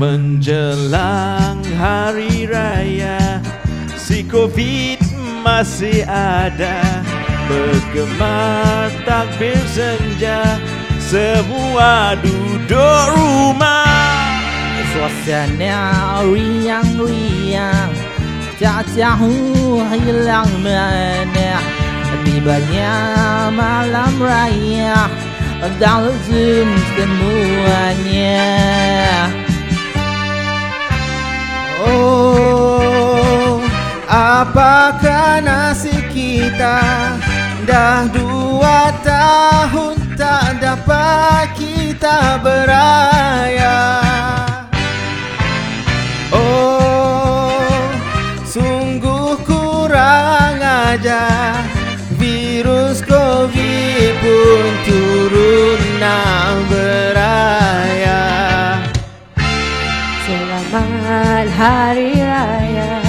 Menjelang hari raya Si Covid masih ada. Bergema takbir senja Semua duduk rumah. Suasana riang-riang Tak tahu hilang mana. Tibanya malam raya Dan zoom semuanya Oh, apakah nasib kita Dah dua tahun tak dapat kita beraya? Oh, sungguh kurang ajar Virus Covid pun turun nak Hari Raya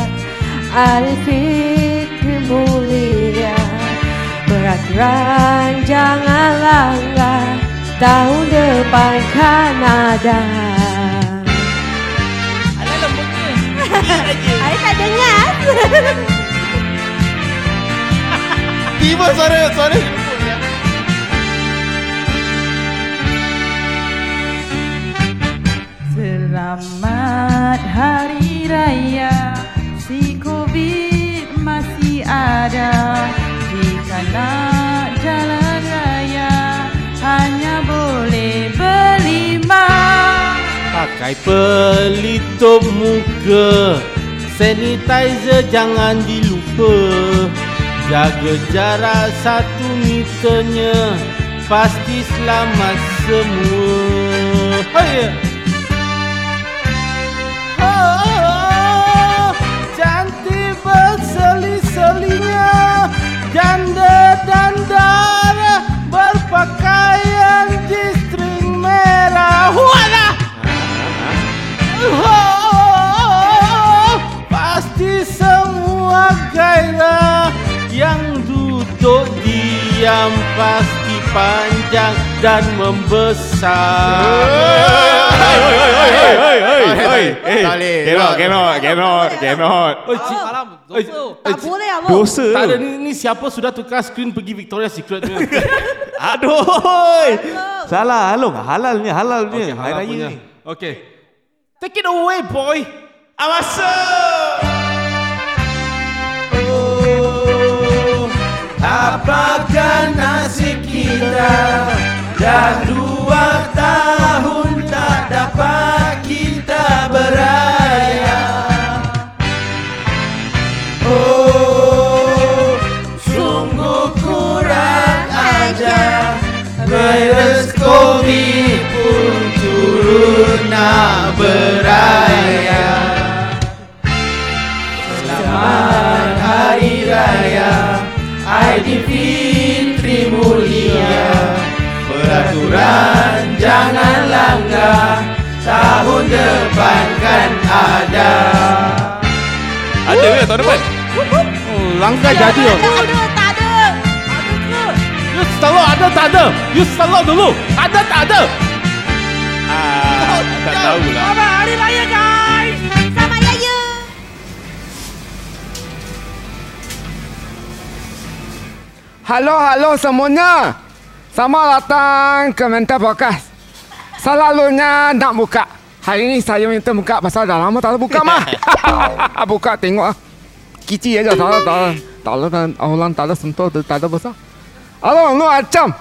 Aidilfitri mulia. Peraturan jangan langgar Tahun depan kan ada. Alah lembutnya. Saya tak dengar. Tiba suara suara Selamat Hari Raya. Si Covid masih ada. Jika nak jalan raya Hanya boleh berlima. Pakai pelitup muka. Sanitizer jangan dilupa. Jaga jarak satu meternya. Pasti selamat semua. Oh, berseli-selinya Janda dan dara berpakaian di string merah Walah! Oh, pasti semua gairah yang duduk diam pasti panjang dan membesar. Cannot, cannot, cannot, cannot. Oi, cik. Malam dosa Tak boleh abang Dosa Tak ada ni, ni siapa sudah tukar skrin pergi Victoria Secret ni? Aduh. Salah, halal. Halalnya, halalnya. Okey, Hari halal raya ni. Okey. Take it away, boy. Awasa. Oh, apakah nasib kita Dah nak beraya Selamat Hari Raya Aidilfitri mulia Peraturan jangan langgar Tahun depan kan ada Ada ke tahun depan? Oh, langgar jadi oh. Ada, ada, tak ada You selalu ada tak ada? You selalu dulu. Ada tak ada? Tak tahulah. Selamat Hari Raya guys Selamat Raya Halo, halo semuanya. Selamat datang ke Mental Podcast. Selalunya nak buka. Hari ini saya minta buka pasal dah lama tak buka mah. buka tengok ah. Kecil aja tak ada tak ada. Tak ada ada, orang tak ada sentuh tak ada besar. Halo, lu macam.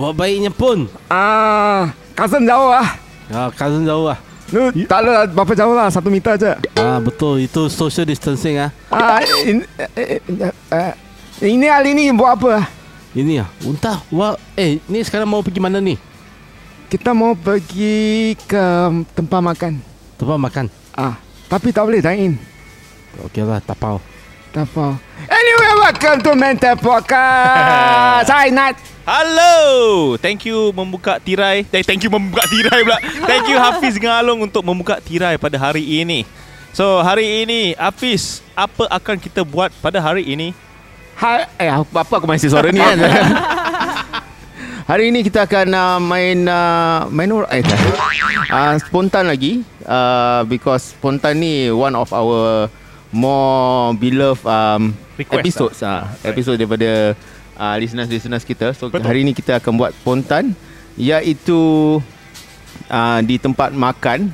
Buat baiknya pun. Ah, cousin jauh ah. Ah, cousin jauh lah. Lu tak ada berapa jauh lah, satu meter aja. Ah, betul. Itu social distancing ah. Ah, in, eh, eh, eh, ini hari ini buat apa? ah? Ini ah. Entah. Wah, eh, ni sekarang mau pergi mana ni? Kita mau pergi ke tempat makan. Tempat makan. Ah, tapi tak boleh dine in. Okey lah, tapau. Tak apa. Anyway, welcome to Mental Podcast. Hi, Nat. Hello! Thank you membuka tirai. Eh, Thank you membuka tirai pula. Thank you Hafiz dengan Along Untuk membuka tirai pada hari ini. So hari ini Hafiz Apa akan kita buat pada hari ini? Hi, eh, apa, aku masih suara ni? Kan? Hari ini kita akan uh, main uh, main or- eh tak. Uh, spontan lagi. Uh, because spontan ni one of our more beloved um, Request episodes ah. episode daripada uh, listeners-listeners kita. So Betul. hari ini kita akan buat spontan iaitu uh, di tempat makan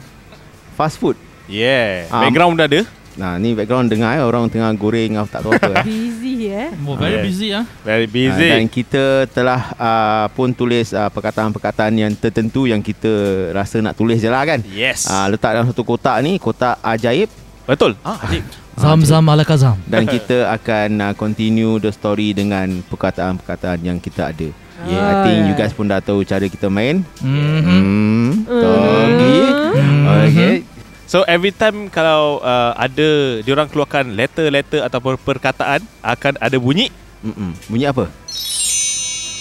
fast food. Yeah. Um, Background dah ada. Nah, ni background dengar eh orang tengah goreng apa tak tahu apa. Busy eh. Oh, very Yeah. busy ah. Very busy. dan kita telah uh, pun tulis uh, perkataan-perkataan yang tertentu yang kita rasa nak tulis je lah kan. Yes. Uh, letak dalam satu kotak ni, kotak ajaib Betul. Ah, Adik. Zam-zam ala kazam. dan kita akan uh, continue the story dengan perkataan-perkataan yang kita ada. Yeah, I think you guys pun dah tahu cara kita main. Mhm. Hmm, Togi. Okay. So every time kalau uh, ada diorang keluarkan letter-letter ataupun perkataan akan ada bunyi. Mm-mm. Bunyi apa?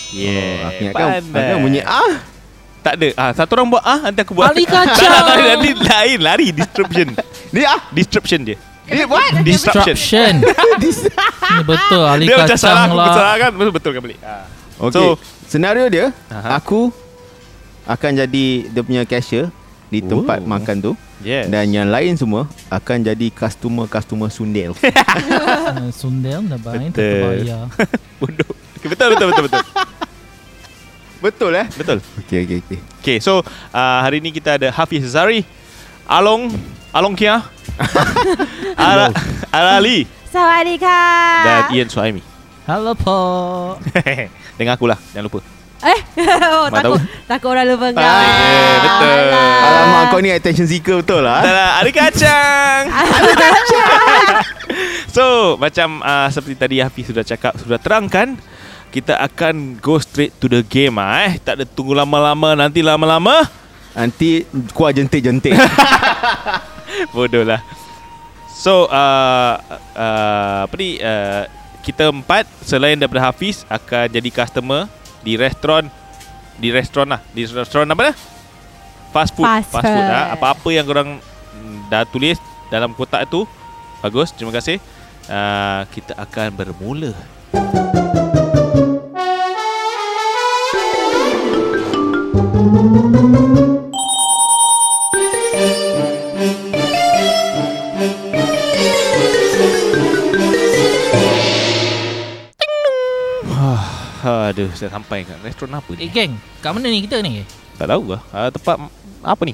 Yeah. Oh, aku ingatkan, aku ingatkan bunyi ah. Tak ada. Ah, satu orang buat ah, nanti aku buat. Ali kacang. tak, tak, tak, nanti lain lari disruption. Dia ah. disruption dia. Dia what? Disruption. Disruption. Ini betul Ali Dia macam salah kacang aku lah. salah kan betul betul kan balik. Ah. Okay. So- senario dia, Aha. aku akan jadi dia punya cashier di tempat Oh. makan tu Yes. dan yang lain semua akan jadi customer-customer sundel. Sundel dah baik tak Betul. terbayar. bodoh. Okay, betul betul betul betul. Betul eh? betul. Okey okey okey. Okay, so uh, hari ni kita ada Hafiz Zari, Along, Along Kia, Ara, Arali Sawadika. dan Ian Suhaimi. Hello po. Dengar aku lah, jangan lupa. Eh, oh, Mak takut takut orang lupa kau. Eh, betul. Alah. Alamak kau ni attention seeker betul lah. Tak eh? lah, ada kacang. so, macam uh, seperti tadi Hafiz sudah cakap, sudah terangkan, kita akan go straight to the game ah eh. Tak ada tunggu lama-lama, nanti lama-lama Nanti kuah jentik-jentik. Bodoh lah. So uh, uh, Apa ni uh, Kita empat Selain daripada Hafiz Akan jadi customer Di restoran Di restoran lah. Di restoran apa dah Fast food. Fast Fast food lah. Apa-apa yang korang mm, Dah tulis Dalam kotak itu Bagus Terima kasih. Uh, Kita akan bermula Aduh Saya sampai kat restoran apa Eh ni geng, kat mana ni kita ni? Tak tahu lah. Uh, Tempat Apa ni?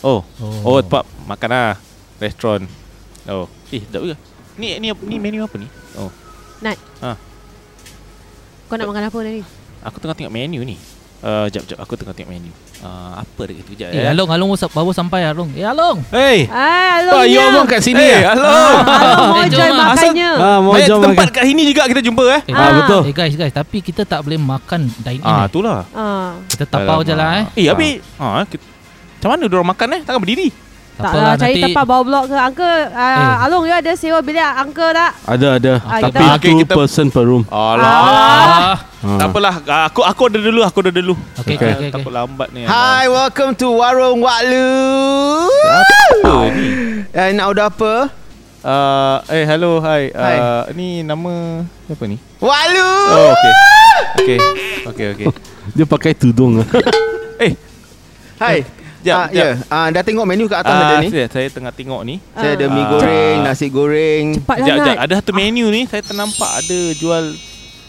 Oh Oh, oh tempat makan lah. Restoran Oh. Eh tak juga. Ni, ni ni menu apa ni? Oh. Kau nak makan apa ni? Aku tengah tengok menu ni. Uh, Jap jap Aku tengah tengok menu uh, Apa dekat tu Jap Eh, Along, Along baru- sampai Along. Eh, Along. Hey, Ah, Pak, you alongnya. omong kat sini Eh eh? halo Along mau Eh, jom join lah. makannya. Ah, mau Eh, jom tempat makan. kat sini juga kita jumpa eh Eh, Ah, betul. Eh guys, guys, tapi kita tak boleh makan dine in. Ah, eh. itulah Ah. Kita tapau je lah eh. Eh, habis ah, kita, Macam mana diorang makan eh Takkan berdiri Tak apalah, lah, cari tempat bawa blok ke. Uncle, Eh. uh, Along you ada sewa bilik uncle tak? Ada ada. Ah, Tapi kita- two kita- person per room. Alah Ah. Tak apalah Ah, Aku aku ada dulu Aku ada dulu Okay, Okay. okay, okay. Takut lambat ni Hi, welcome to Warung Waklu. Apa ni Eh, nak order apa? Uh, eh hello hi. Hi. Uh, ni nama siapa ni? Waklu. Oh okey. Okey. Okey okey. Dia pakai tudung. Eh, Hai. Ah, ya. Ah, dah tengok menu kat atas uh, ada ni. saya, saya tengah tengok ni. Saya ada Ah. mi goreng, nasi goreng. Cepat lah Jap ada satu menu ni saya ternampak ada jual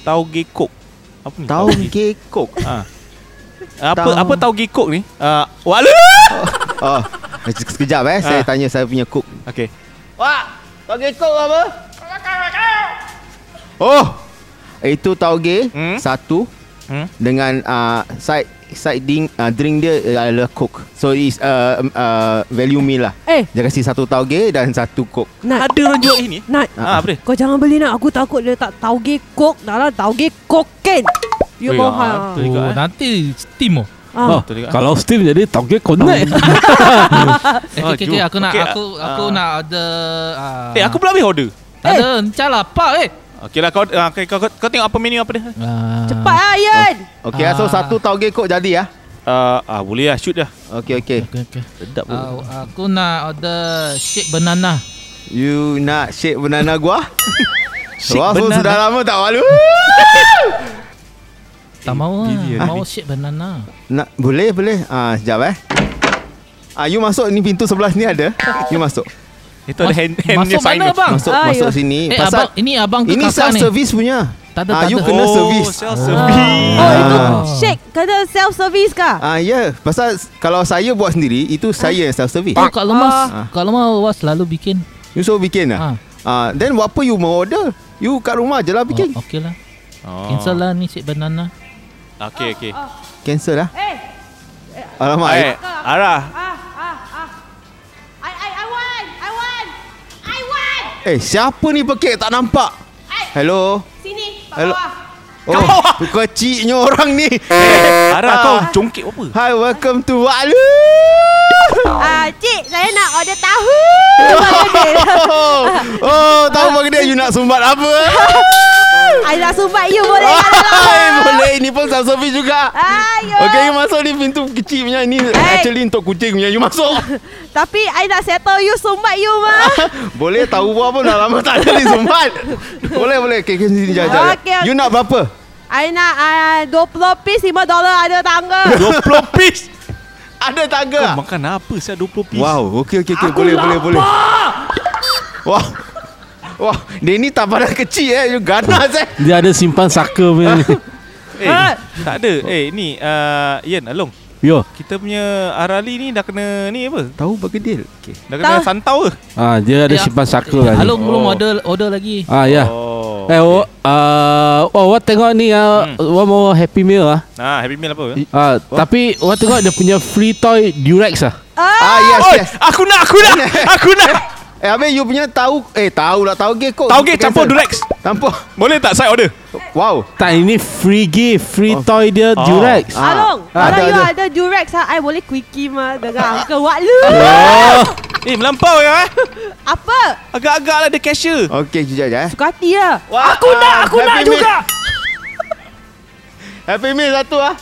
tauge kok. Apa ni? Tauge kok. Ah. Apa Tau- apa tauge kok ni? Uh, walu. Oh, sekejap eh. Saya Ah. tanya saya punya cook. Okey. Wak, tauge kok apa? Oh, itu tauge Hmm? satu Hmm? dengan uh, side side ding, uh, drink dia adalah coke. So it's uh, um, uh, value meal lah. Eh, Dia kasi satu tauge dan satu coke. Nat. Ada orang jual ini? Nat. Ah, apa dia? Kau jangan beli nak. Aku takut dia tak tauge kok. Tak lah, tauge koken. You Weh, mahal. ah, Oh, eh. nanti steam oh. Oh, Ah. Juga. kalau Steve jadi tauge connect. Eh, okay, okay, aku nak Okay, aku aku ah. nak ada ah. Eh, aku belum habis order. tak ada, encah pak eh. Okey lah kau, uh, kau, kau, kau tengok apa menu apa dia? Ah. Cepat lah, Ian. Okey, ah. so Ah. satu tauge coke jadi ya. Uh, ah boleh lah shoot dah. Okey okey. Okay, okay. Sedap Ah, aku nak order shake banana. You nak shake banana gua? Shake Wah, so banana. sudah lama tak walu. Tak mau lah. Mau shake banana. Nak boleh boleh. Ah sekejap eh. Ah you masuk ni pintu sebelah ni ada. You masuk. Itu ada Mas- hand hand Masuk mana bang? Masuk Ah, masuk ya. sini. Eh Pasal abang, ini abang ke ini kakak self service punya. Tak ada, Ah tak you ada. kena oh, service. self Oh service. itu Ah. shake Kena self service kah Ah ya, yeah. pasal kalau saya buat sendiri itu saya yang self service. Oh, Kak Lemas. Ah. Kak Lemas was selalu bikin. You suruh bikin lah. Ah. Ah, then apa you mau order? You kat rumah je lah bikin. Oh, okey lah. Oh. Cancel lah ni shake banana. Okey okey. Cancel lah. Eh Alamak. Eh, Arah. Ah ah ah Eh, siapa ni pekik tak nampak? Hello. Sini Pak Hello. bawah Oh, kecilnya orang ni. Arah Ah. kau jongkik apa? Hi, welcome to Walu. Ah, Cik saya nak order tahu Oh, oh tahu bagi dia you nak sumbat apa? I sumbat you boleh Hai, boleh ini pun self service juga. Ayo Okay, you masuk ni pintu kecil punya ni actually untuk kucing punya. You masuk. Tapi I nak settle you Sumbat you mah boleh tahu buat apa dah lama tak ada ni sumbat. boleh boleh. Okay, okay sini jap. Okay, okay. You nak berapa? I nak uh, 20 piece 5 dolar ada tangga 20 piece. Ada tangga? Kau makan apa sih 20 piece? Wow, okey okey okey boleh boleh boleh. Wah. Wah, dia ni tak pandang kecil eh. You ganas eh. Dia ada simpan saka punya ni. Eh, tak ada. Eh, ni uh, Ian, Along. Yo. Kita punya Arali ni dah kena ni apa? Tahu deal. Okey. Dah kena Tahu. santau ke? Ah, dia ada Ya. simpan saka lah. ni. Alung belum Oh. order order lagi. Ah, ya. Oh. Eh, oh, uh, oh, awak tengok ni ah, Hmm. awak mau happy meal ah. Nah, Happy Meal apa? Ah, tapi awak tengok dia punya free toy Durex ah. Ah, yes Oi, yes. aku nak, aku nak, aku nak. Eh, habis you punya tahu eh tahu lah tahu ge kok. Tauge campur Durex. Campur. Boleh tak saya order? Wow. Tak ini free gift, free Oh. toy dia Oh. Durex. Ah. Along Ah, Kalau ada, you ada. ada Durex ha, I boleh quickie mah Dengan Uncle Wat lu Oh. Eh, melampau ya. eh? Apa Agak-agak lah dia cashier. Okey, kejap je eh. Suka hati lah Wah, Aku nak ah, Aku nak Happy Meal. juga Happy meal satu ah.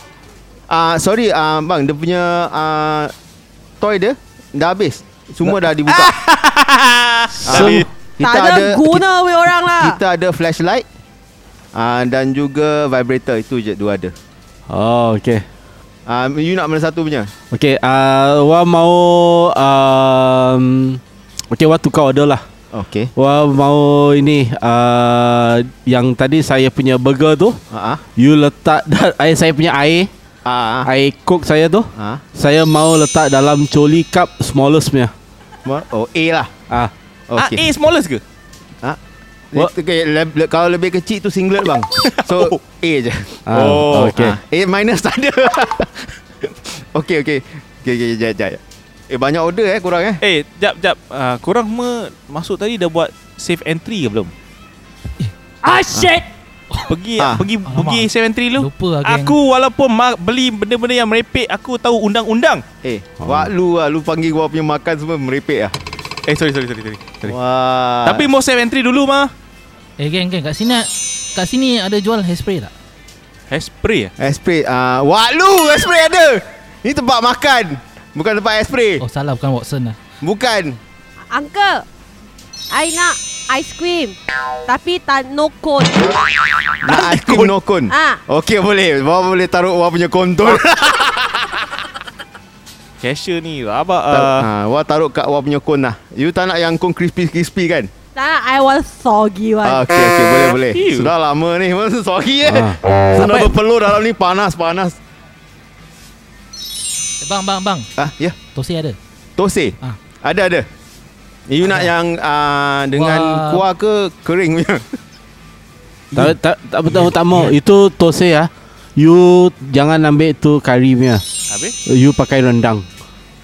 Ah, sorry ah bang, dia punya ah toy dia dah habis. Semua dah dibuka. Tadi kita Tak ada guna weh orang lah Kita ada flashlight ah dan juga vibrator itu je dua ada. Oh, okey. Ah you nak mana satu punya? Okey, uh, awak mau um, Okey, awak tukar order lah. Okey. Awak mau ini uh, yang tadi saya punya burger tu, Ha ah. you letak air saya punya air, Ah. ah. air coke saya tu, Ah. saya mau letak dalam coli cup smallest punya. Oh, A lah. Ah, okay. Okey. A smallest ke? Okay, le- le- kalau lebih kecil tu singlet bang. So A je. ah Oh, okey. Ah, A minus tak ada. okey okey. Okey okey jap jap. Eh banyak order eh kurang eh. Eh, jap jap. Uh, korang semua masuk tadi dah buat safe entry ke belum? Ah shit Pergi Ah. pergi Alamak. pergi safe entry lu. Lupa lah geng. Aku walaupun ma- beli benda-benda yang merepek, aku tahu undang-undang. Eh, wak lu lah lu panggil gua punya makan semua merepek ah. Eh, sorry sorry sorry sorry. sorry. Wah. Tapi mau safe entry dulu mah. Eh geng geng kat sini kat sini ada jual hairspray tak? Hairspray ah. Esprit ah uh, wak lu esprit ada. Ni tempat makan. Bukan tempat esprit. Oh salah bukan Watson lah. Bukan. Uncle I nak ice cream Tapi tak no cone Nak ice cream no cone. Ah. Okey boleh. Bawa boleh taruh wak punya kontol. Cashier ni abang uh, uh, ha, wak taruh kat wak punya cone lah. You tak nak yang cone crispy-crispy kan? Tak I want soggy one Ah, okey okey boleh boleh. Ew. Sudah lama ni. Sorry eh. Ah. Sudah berpeluh dalam ni panas panas. Eh, bang bang bang. Ah, ya. Tosi ada. Tose. Ah. Ada ada. You nak yang uh, dengan Wah. kuah ke kering punya? Tak tak tak betul tak mau. Itu tose ah. You jangan ambil tu kari punya. habis. You pakai rendang.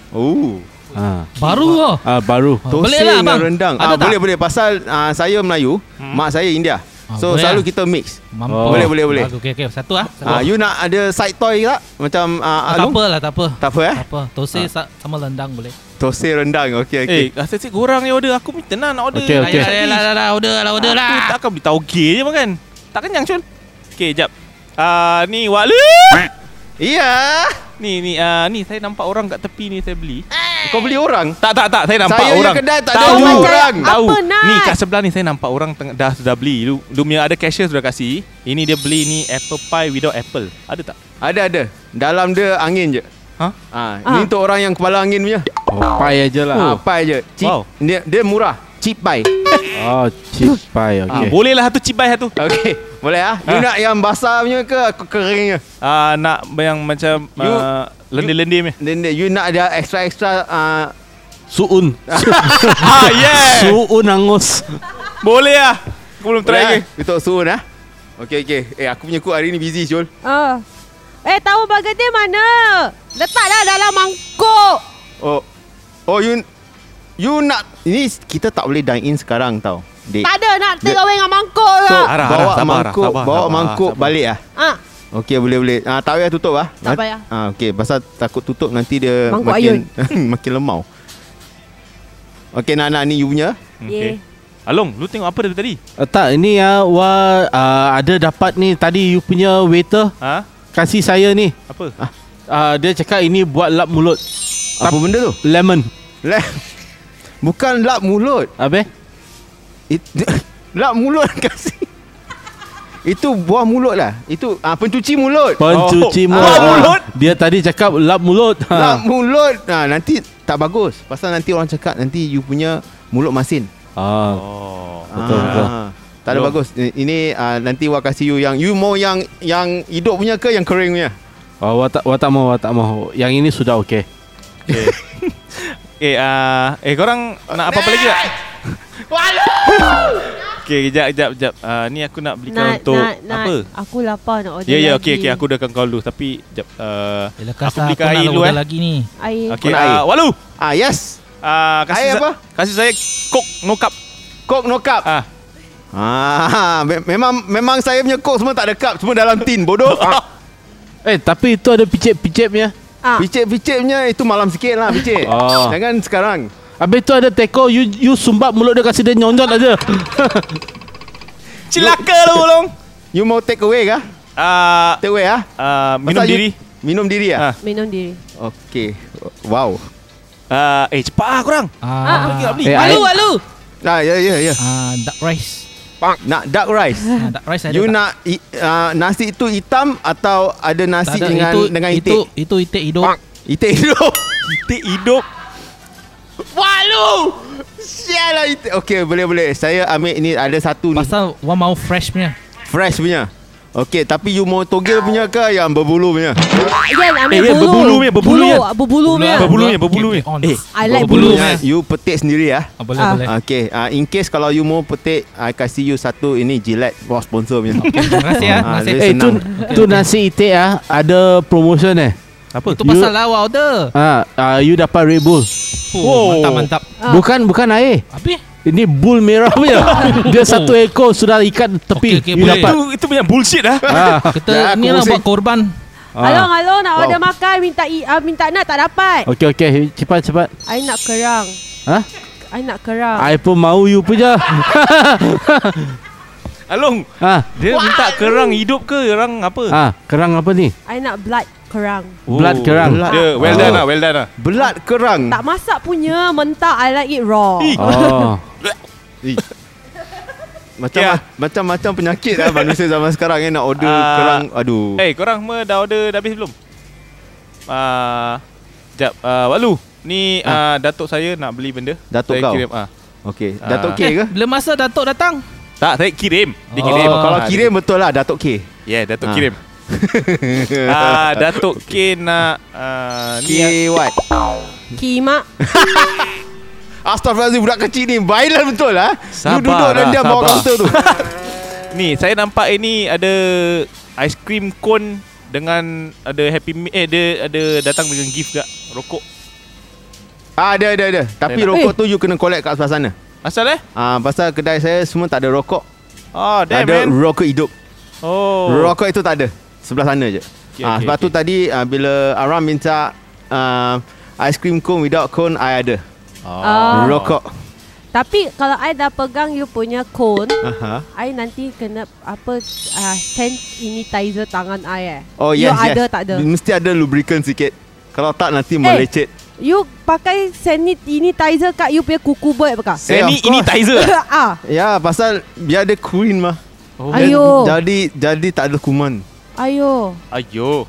Oh. Ah. Baru oh. Ah baru. Tose boleh lah, dengan bang. rendang. Ada ah, tak? boleh boleh pasal uh, saya Melayu, Hmm. mak saya India. Ah, So boleh selalu lah. kita mix. Mampu. Oh. Boleh boleh boleh. Bagus, Okey okey satu ah. Satu. Ah, you nak ada side toy tak? Macam uh, Ah, tak Alung? apa lah tak apa. Tak apa eh? Tak apa. Tosi sa- sama rendang boleh. Tose rendang. Okey okey. Eh, rasa cik korang yang order. Aku minta nak nak order. Okey, okey. Lah, lah, lah, lah, order lah, order lah. Aku takkan beli tauge je makan. Tak kenyang cun. Okay, jap. Ah, ni Wak Lu. Iya. Ni ni ah ni saya nampak orang kat tepi ni saya beli. Kau beli orang? Tak tak tak Saya nampak Saya punya orang kedai tak ada Tahu jual orang. Tahu Apa, Nat? Ni kat sebelah ni Saya nampak orang teng- dah sudah beli Lu, lu punya ada cashier sudah kasih Ini dia beli ni Apple pie without apple Ada tak? Ada ada. Dalam dia angin je. Ha? Ah, Ah. ni untuk orang yang kepala angin punya. Oh, pie aja lah. Ah, pie je. Cheap. Wow. Dia dia murah. Cheap pie. Oh, cheap pie. Ah, Okay. boleh lah satu chip buy satu Okey. Boleh ah? You Ah. nak yang basah punya ke aku keringnya? Ah Nak yang macam You- uh, Lendir-lendir ni Then you nak ada extra-extra uh, Suun. Ah yeah Suun angus. Boleh lah Aku belum try lagi Untuk suun ah. Okey okey. Eh aku punya cook hari ni busy Syul. Ah. Eh, tahu bergedil mana? Letaklah dalam mangkuk. Oh. Oh you you nak ini kita tak boleh dine in sekarang tau. Dek. Tak ada nak take away dengan mangkuk So, lah. Arah, bawa arah, sabar, mangkuk, sabar, bawa sabar, mangkuk sabar. balik ah. Ah, Okey boleh boleh. Ah tak payah tutup ah. Tak payah. Ah okey pasal takut tutup nanti dia Mangkuk makin makin lemau. Okey nak nak ni you punya. Okay yeah. Along Lu tengok apa dari tadi Uh, tak, ini ya, wah, uh, ada dapat ni tadi you punya waiter Ha? Kasih saya ni. Apa? Uh, dia cakap ini buat lap mulut. Apa benda tu? Lemon. Le Bukan lap mulut. Habis? It, lap mulut kasih. Itu buah mulut lah. Itu ah, pencuci mulut. Pencuci Oh. mulut. Lap Ah, mulut? Dia tadi cakap lap mulut. Lap Ha. mulut. Nah, nanti tak bagus. Pasal nanti orang cakap nanti you punya mulut masin. Ah, Oh Betul, betul. Tak ada bagus. Ini, ah, nanti wak kasih you yang you mau yang yang hidup punya ke yang kering punya? oh, wah tak, wah tak mau, wah tak mau. Yang ini sudah okey. Okay Eh uh, Eh korang Nak apa-apa lagi tak? Okay kejap kejap kejap uh, Ni aku nak belikan Nak, untuk nak, nak. Apa? Aku lapar nak order Ya ya lagi. okey okey aku dekatkan kau dulu Tapi Sekejap uh, Aku belikan nak air dulu eh lagi ni Air. Kau air? uh, Walu Ah yes. uh, kasih Air sa- apa? Kasih saya Coke no cup Coke no cup. Ah, Ah, me- memang memang saya punya coke semua tak ada cup, semua dalam tin bodoh. Eh, tapi itu ada picit-picit punya. Ah. Picit-picit punya itu malam sikit lah picit. Oh. Jangan sekarang. Habis tu ada teko you you sumbat mulut dia kasih dia nyonjot aja. Celaka lu Long You mau take away kah? uh, Take away ah? uh, Minum Pasal you- diri Minum diri ah? Ah. Minum diri. Okey. Wow. uh, Eh cepat lah korang Ah, Pergi nak beli Eh, Walu air- walu Ah ya ya ya. Ah, Duck rice Nak duck rice. ah, Duck rice ada You tak? nak i, uh, nasi itu hitam atau ada nasi Tak ada, dengan itu, dengan itu, itik? Itu itik hidup Itik hidup. Itik hidup Walu. Sial lah itik. Okey, boleh boleh. Saya ambil ini ada satu ni Pasal Wan mau fresh punya fresh punya. Okey, tapi you mau togel punya ke yang berbulu punya? Yan ambil Eh, bulu. Yan, berbulu punya, berbulu Bulu, punya. berbulu punya. Berbulu punya, berbulu punya. Eh, I like Berbulu bulu. punya. You petik sendiri ya. ah, Boleh Ah. boleh Okey, uh, in case kalau you mau petik, I kasih you satu ini Gillette bawah sponsor punya. Terima kasih ah, terima Ah, eh, tu tu nasi itik ah ada promotion eh. Apa? Itu pasal lah awak order Ah, uh, you dapat Red Bull. Oh, mantap mantap Ah. Bukan bukan air. Habis Ini bull merah punya. Dia satu ekor sudah ikat tepi. Okey, okey, you boleh. dapat. Itu, itu punya bullshit lah Ah. Kita Ya, ni lah buat korban Along, along nak Wow. order makan minta i, uh, minta nak tak dapat. Okey okey, cepat cepat. I nak kerang. Ha? I nak kerang. I pun mau you punya. Along ah, Dia minta kerang hidup ke Kerang apa ah, kerang apa ni? I nak blood kerang. blood kerang. Dia well Oh. done lah Well done lah Belat kerang. Tak masak punya mentah I like it raw. Oh. Macam Ya. macam macam penyakit lah manusia zaman sekarang yang nak order Ah, kerang. Aduh. Eh korang semua dah order Dah habis belum Ah, Sekejap uh, Walu Ni uh, Datuk saya nak beli benda Datuk saya kau? kirim ah. Okey, Ah. Datuk K Eh, ke? Bila masa Datuk datang Tak saya kirim Dia Oh. kirim Kalau Ah, kirim betul lah Datuk K. Ya yeah, Datuk Ah. kirim ah, Datuk K nak uh, K ni what? Kimak. Astaghfirullahaladzim budak kecil ni Violent betul lah Sabar duduk dan lah, dia bawa sabar. counter tu Ni saya nampak ini ada Ice cream cone dengan ada happy meal eh dia ada datang dengan gift gak rokok. ah, Ada ada ada Tapi Ada. rokok tu you kena collect kat sebelah sana Asal eh? ah, Pasal kedai saya semua tak ada rokok Oh damn Ada man. rokok hidup Oh. Rokok itu tak ada Sebelah sana je Okay, ah, okay, Sebab tu okay. tadi ah, Bila Aram minta ah, Ice cream cone without cone I ada Ah. Rokok Tapi kalau I dah pegang you punya cone, Aha. I nanti kena apa uh, sanitizer tangan I eh. Oh you yes yes ada tak ada? Mesti ada lubricant sikit Kalau tak nanti melecet You pakai sanitizer kat you punya kuku bird bukan? Eh, of Seni course. ini Tizer. ah, Ya, pasal biar dia clean mah. Oh. ayo. Jadi jadi tak ada kuman. Ayo. Ayo.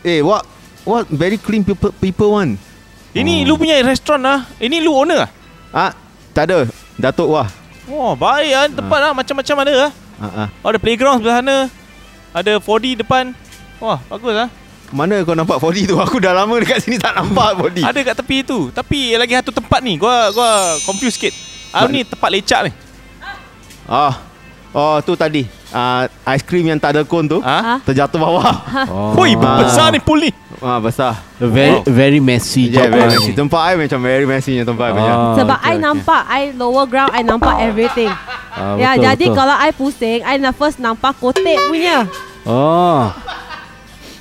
Eh, what what very clean people people one. Ini lu punya restoran lah. Ini lu owner ah. Ah, tak ada. Datuk Wah. Wah, baik ah tempat lah macam-macam ada ah. Ah, ah. Oh, ada playground sebelah sana. Ada 4D depan. Wah, bagus ah. Mana kau nampak body tu? Aku dah lama dekat sini tak nampak body. Ada kat tepi tu. Tapi lagi satu tempat ni. Gua gua confused sikit. Ah ni tempat lecak ni. Ah. Oh, tu tadi. Ah, aiskrim yang tak ada kon tu Ah. terjatuh bawah. Oh. Hui, besar ni pool ni. Ah, besar. Very very messy. Yeah, job very messy. ni. Tempat I macam very messy punya tempat macam. Ah, Sebab okay, I okay. nampak I lower ground I nampak everything. Ah, ya, betul, jadi betul. kalau I pusing I na first nampak kotek punya. Oh.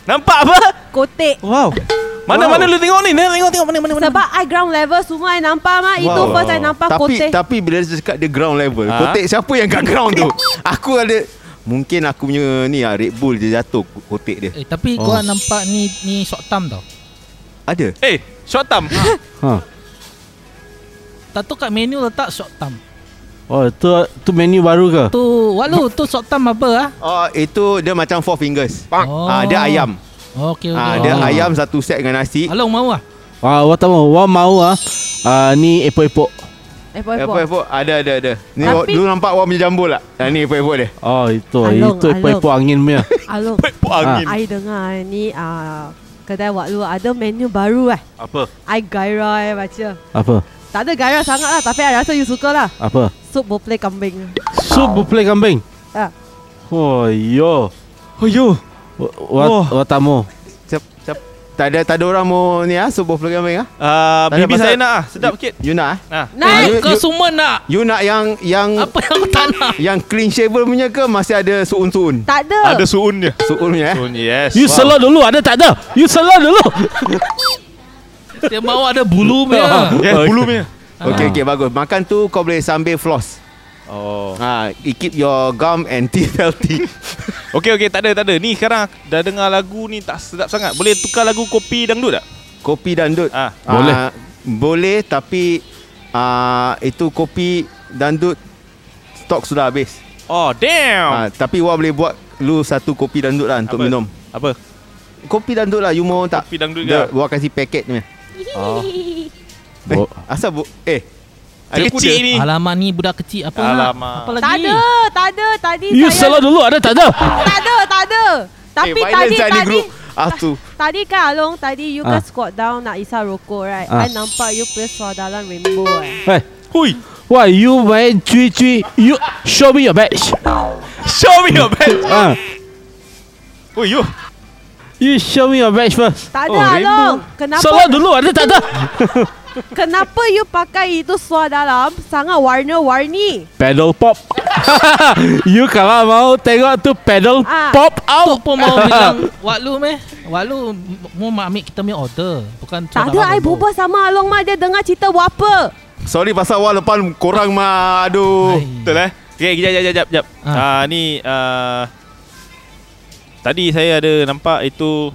Nampak apa? Kotek. Wow. Mana Wow. mana lu tengok ni? Tengok tengok mana mana mana. Sebab I ground level semua I nampak mah. Itu Wow. first I nampak tapi, kotek. Tapi bila dia cakap dia ground level, Ah. kotek siapa yang kat ground tu? Aku ada mungkin aku punya ni ah Red Bull dia jatuh kotek dia. Eh tapi Oh. kau nampak ni ni short term tau. Ada. Eh, short term. Ha. Tak tahu kat menu letak short term. Oh, tu tu menu baru ke? Tu walu tu short term apa ah? Oh, itu dia macam four fingers. Oh. Ah, dia ayam. Okey okey. Ah, dia Oh. ayam satu set dengan nasi. Along mau ah? Ah, awak tahu, awak mau ah. Ah, ni epok-epok. Epok-epok. Epok-epok ada ada ada. Ni Tapi- dulu nampak orang punya jambul tak? Ah, ni epok-epok dia. Oh, itu. Along, itu epok-epok angin punya. Along. Pepok angin. I dengar ni ah kedai Wak Lu ada menu baru eh. Apa? I gairah eh baca. Apa? Tak ada gairah sangat lah tapi I rasa you suka lah. Apa? Sup boplay kambing. Sup buffle kambing. Ah. Oh, yo. Oh yo. Wat Oh. wat tamu. Siap, siap. Tak ada tak ada orang mau ni ah subuh program kambing ah. Ah, Tak bibi saya nak ah, sedap sikit. You nak ah? Nah. Nah, you- Kau you- semua nak You nak yang yang apa yang tak nak? yang clean shaver punya ke masih ada suun-suun? tak ada. Ada suun dia. Suun punya eh. Suun yes. You Wow. selo dulu, ada tak ada? You selo dulu. Dia mau ada bulu punya. Yes, bulu punya. Okey okey bagus. Makan tu kau boleh sambil floss. Oh. Ha, it keep your gum and teeth healthy. Okey okey tak ada tak ada. Ni sekarang dah dengar lagu ni tak sedap sangat. Boleh tukar lagu kopi dangdut tak? kopi dandut. Ah. Boleh. Ah, boleh tapi ah, itu kopi dandut stok sudah habis. Oh damn. Ah, tapi Wah boleh buat lu satu kopi dandut lah untuk Apa? minum. Apa? Kopi dandut lah you mau tak? Kopi dangdut Dia, ke? Wah kasih paket ni. Oh. Eh, asal bu eh Ada kuda? kecil ni. Alamak ni budak kecil apa Alamak. nak? Apa lagi? Tak ada, tak ada. Tadi You saya selo dulu, ada tak ada? tak ada, tak ada. Tapi eh, tadi lah ni tadi group. Ah tu. tadi kan Along tadi you kan Ah. squat down nak isap rokok right. Ah. I nampak you punya suara dalam rainbow eh. Hey, Hui. why you main cuy-cuy? You show me your badge. Show me your badge. Ah, Hui yo. you show me your badge first. Tak ada Oh, Along. rainbow. Kenapa Selo dulu, ada tak ada? kenapa you pakai itu suara dalam sangat warna-warni? Pedal pop. you kalau mau tengok tu pedal Ah. pop Tu out. pun mau bilang Wak Lu meh Wak Lu mau ambil kita punya order Bukan Tak ada I berbual sama Along mah dia dengar cerita apa. Sorry pasal Wah lepas korang mah aduh. Hai. Betul eh? Okay, kejap, kejap, kejap, kejap. Ah. Ah. ni uh, tadi saya ada nampak itu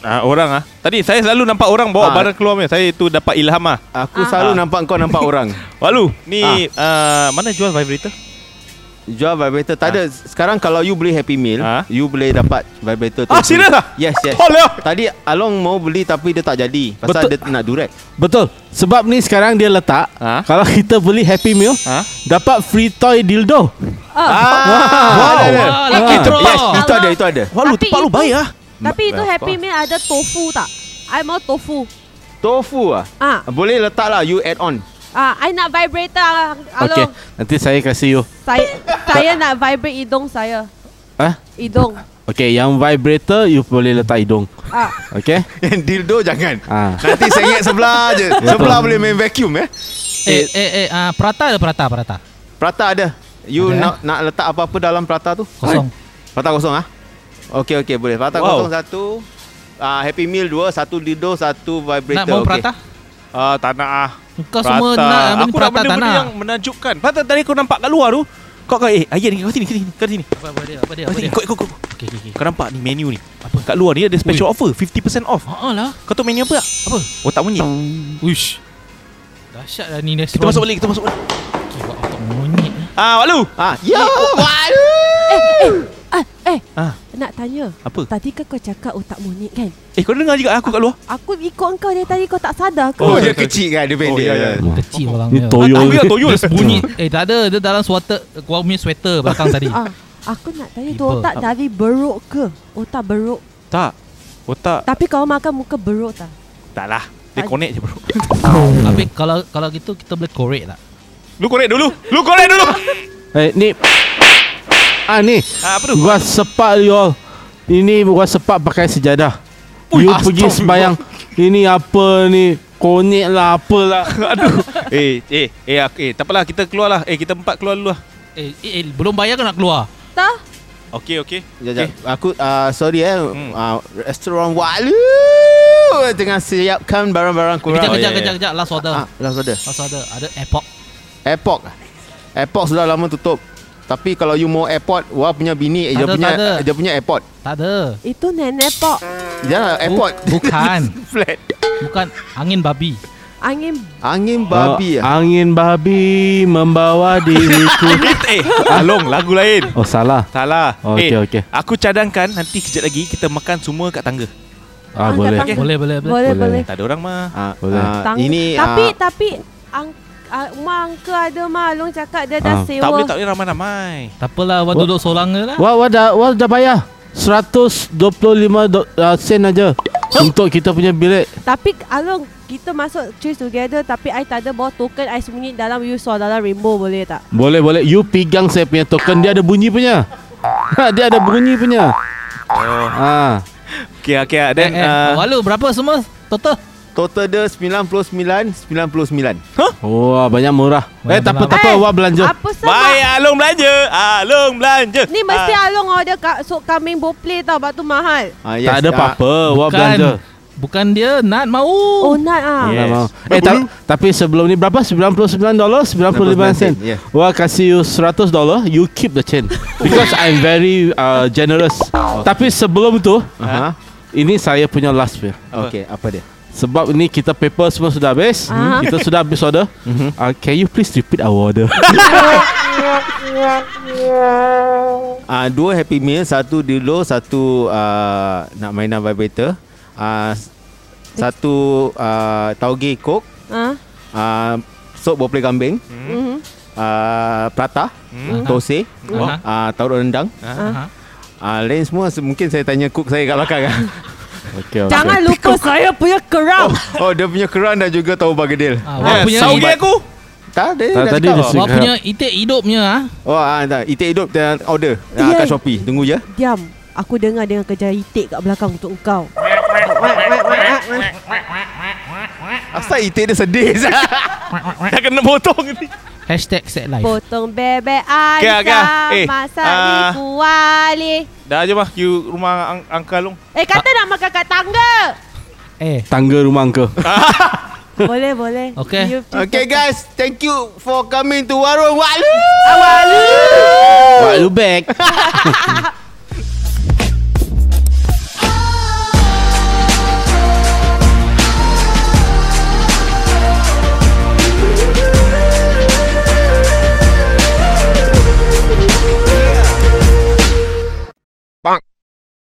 ah, orang ah. Tadi saya selalu nampak orang bawa Ah. barang keluar punya. Saya itu dapat ilham ah. Aku Ah. selalu Ah. nampak kau nampak orang. Walu, ni ah. mana jual vibrator? Jual vibrator tak ada. Sekarang kalau you beli Happy Meal, Ah. you boleh dapat vibrator tu. Ah, serius ah? Yes, yes. Oh, leh. Tadi Along mau beli tapi dia tak jadi. Pasal Betul. dia nak durek. Betul. Sebab ni sekarang dia letak. Ha? Kalau kita beli Happy Meal, Ha? dapat free toy dildo. Ah. Ah, Wow. ada. Wah, laki Ah. Yes, itu ada, itu ada. Walu, Tapi tempat lu itu- baik ah. Tapi itu Happy. Meal ada tofu tak? I mau tofu. Tofu ah. Ah, Boleh letak lah you add on. ah, I nak vibrator ah, Okey, Along. nanti saya kasih you. Saya saya nak vibrate hidung saya. Ah? Hidung. Okey, yang vibrator you boleh letak hidung. Ah, Okey? Yang dildo jangan. Ah. Nanti sengit sebelah je. Sebelah boleh main vacuum eh. Eh eh eh ah, Prata ada prata prata Prata ada. You Ada, nak nak letak apa-apa dalam prata tu? Kosong Prata kosong ah. Okey okey boleh. Prata Wow. kosong satu. Ah Happy Meal dua, satu dildo, satu vibrator. Nak mau Okey. prata Ah, tak nak ah. Kau semua nak Aku nak prata tak benda-benda nak yang menakjubkan. Prata tadi kau nampak kat luar tu. Kau kau eh ayat ni kau sini sini kau sini. Apa, apa dia? Apa dia? Kau Apa sini dia? ikut ikut ikut. Okey, okey, okey. Kau nampak ni menu ni. Apa? Kat luar ni ada special offer 50% off. Ha lah. Kau tahu menu apa tak? Apa? Otak monyet. Uish. Dahsyat lah ni Kita restoran. masuk balik, kita masuk balik. Okey, buat otak monyet. Ah, Walu. Ah, ya. Ah, eh, Ah. nak tanya. Apa? Tadi kan kau cakap otak monyet kan? Eh, kau dengar juga aku kat luar? Aku ikut kau dari tadi kau tak sadar ke? Oh, dia kecil kan, dia pendek. ya, ya. Kecil orang Ni dia. toyol. Aku yang toyol Bunyi. Eh, tak ada. Dia dalam sweater. Kau punya sweater belakang tadi. Ah, aku nak tanya tu otak dari beruk ke? Otak beruk. Tak. Otak. Tapi kau makan muka beruk tak? Tak lah. Dia connect je bro. Habis kalau kalau gitu kita boleh korek tak? Lu connect dulu. Lu connect dulu. Eh, ni. Ah, ni. Ah, apa tu? Gua sepak you all. Ini gua sepak pakai sejadah. Ui, you pergi sembayang. Ini apa ni? Konyek lah, apalah. Aduh. eh, eh, eh, ak- eh, tak apalah kita keluar lah. Eh, kita empat keluar dulu lah. Eh, eh, eh belum bayar ke nak keluar? Tak? Okey, okey. Sekejap, sekejap. Aku uh, sorry eh. Hmm. Uh, restoran Walu tengah siapkan barang-barang kurang. Kejap, Oh, kejap, ya, ya. kejap, kejap. Last order. Ah, last order. Last order. Ada airport. Airport. Airport sudah lama tutup. Tapi kalau you mau airport, wah punya bini dia Tak ada, punya tak ada. dia punya airport. Tak ada. Itu nenek pok. Jangan airport. Bu- bukan. Flat. Bukan angin babi. Angin Angin babi oh, ah. Angin babi membawa diriku. eh, Along lagu lain. Oh, salah. Salah. Okey, eh, okey. Aku cadangkan nanti kejap lagi kita makan semua kat tangga. Ah, Angkat boleh. tangan. Boleh, boleh, boleh. Boleh, Boleh. boleh. Tak ada orang mah. Ah, Boleh. ah, Tang- ini tapi ah, tapi ang, uh, mak angka ada mah Long cakap dia dah Ah. sewa. Tak boleh, tak boleh ramai-ramai. Tak apalah, Wah. duduk seorang je lah. Wah, wah dah, wah dah bayar. 125 do, uh, sen aja untuk kita punya bilik. Tapi Along kita masuk choose together tapi I tak ada bawa token I sembunyi dalam you saw dalam rainbow boleh tak? Boleh, boleh. You pegang saya punya token. Dia ada bunyi punya. Ha, dia ada bunyi punya. Oh. Ah. Okey, okey. Eh, Then eh, uh, Walu berapa semua total? Total dia 99 99. Wah, banyak murah. eh, Banyak tak apa, murah. tak apa. Wah belanja. Apa sebab? Baik, Along belanja. Along belanja. Ni mesti Ah. Along order kat sok kambing boplay tau Sebab tu mahal Ah, tak ada apa-apa. Wah belanja. Bukan dia Nat mau. Oh Nat ah Yes. Tak mau. Eh, Berapa ta- tapi sebelum ni berapa? 99 dolar, 95 sen. Yeah. Wah kasih you 100 dolar, you keep the chain because I'm very uh, generous. Tapi sebelum tu, Aha. ini saya punya last punya. Okey, apa dia? Sebab ini kita paper semua sudah habis, Ah. kita sudah habis order. Uh, can you please repeat our order? Ah, dua happy meal, satu dilo, satu ah, nak mainan vibrator. Ah, satu ah, tauge coke, Ah, ah, sop boplay kambing, mhm. ah, prata, Hmm. tose, Aha. ah, tauruk rendang. Aha. Ah, lain semua se- mungkin saya tanya cook saya kat belakang kan. okay, okay. Jangan lupa saya punya kerang Oh, dia punya keran dan juga tahu bergedil. Ah, Eh, punya sauge aku. Tak ada. Tak, tadi cakap. dia Awak punya itik hidupnya ah. Oh, ah, tak. Itik hidup dan order ah, Yeah. kat Shopee. Tunggu je. Diam Aku dengar dengan kerja itik kat belakang untuk engkau Asal itik dia sedih Dah kena potong ni. Hashtag set life. Potong bebek Okey, okey. Aisyah Eh, Masak ah. di kuali Dah je mah you rumah ang- Angka Long. Eh kata nak makan kat tangga Eh, Tangga rumah angka. Boleh boleh Okey. You- Okay guys, thank you for coming to Warung Walu. Wah, you back. Bonk.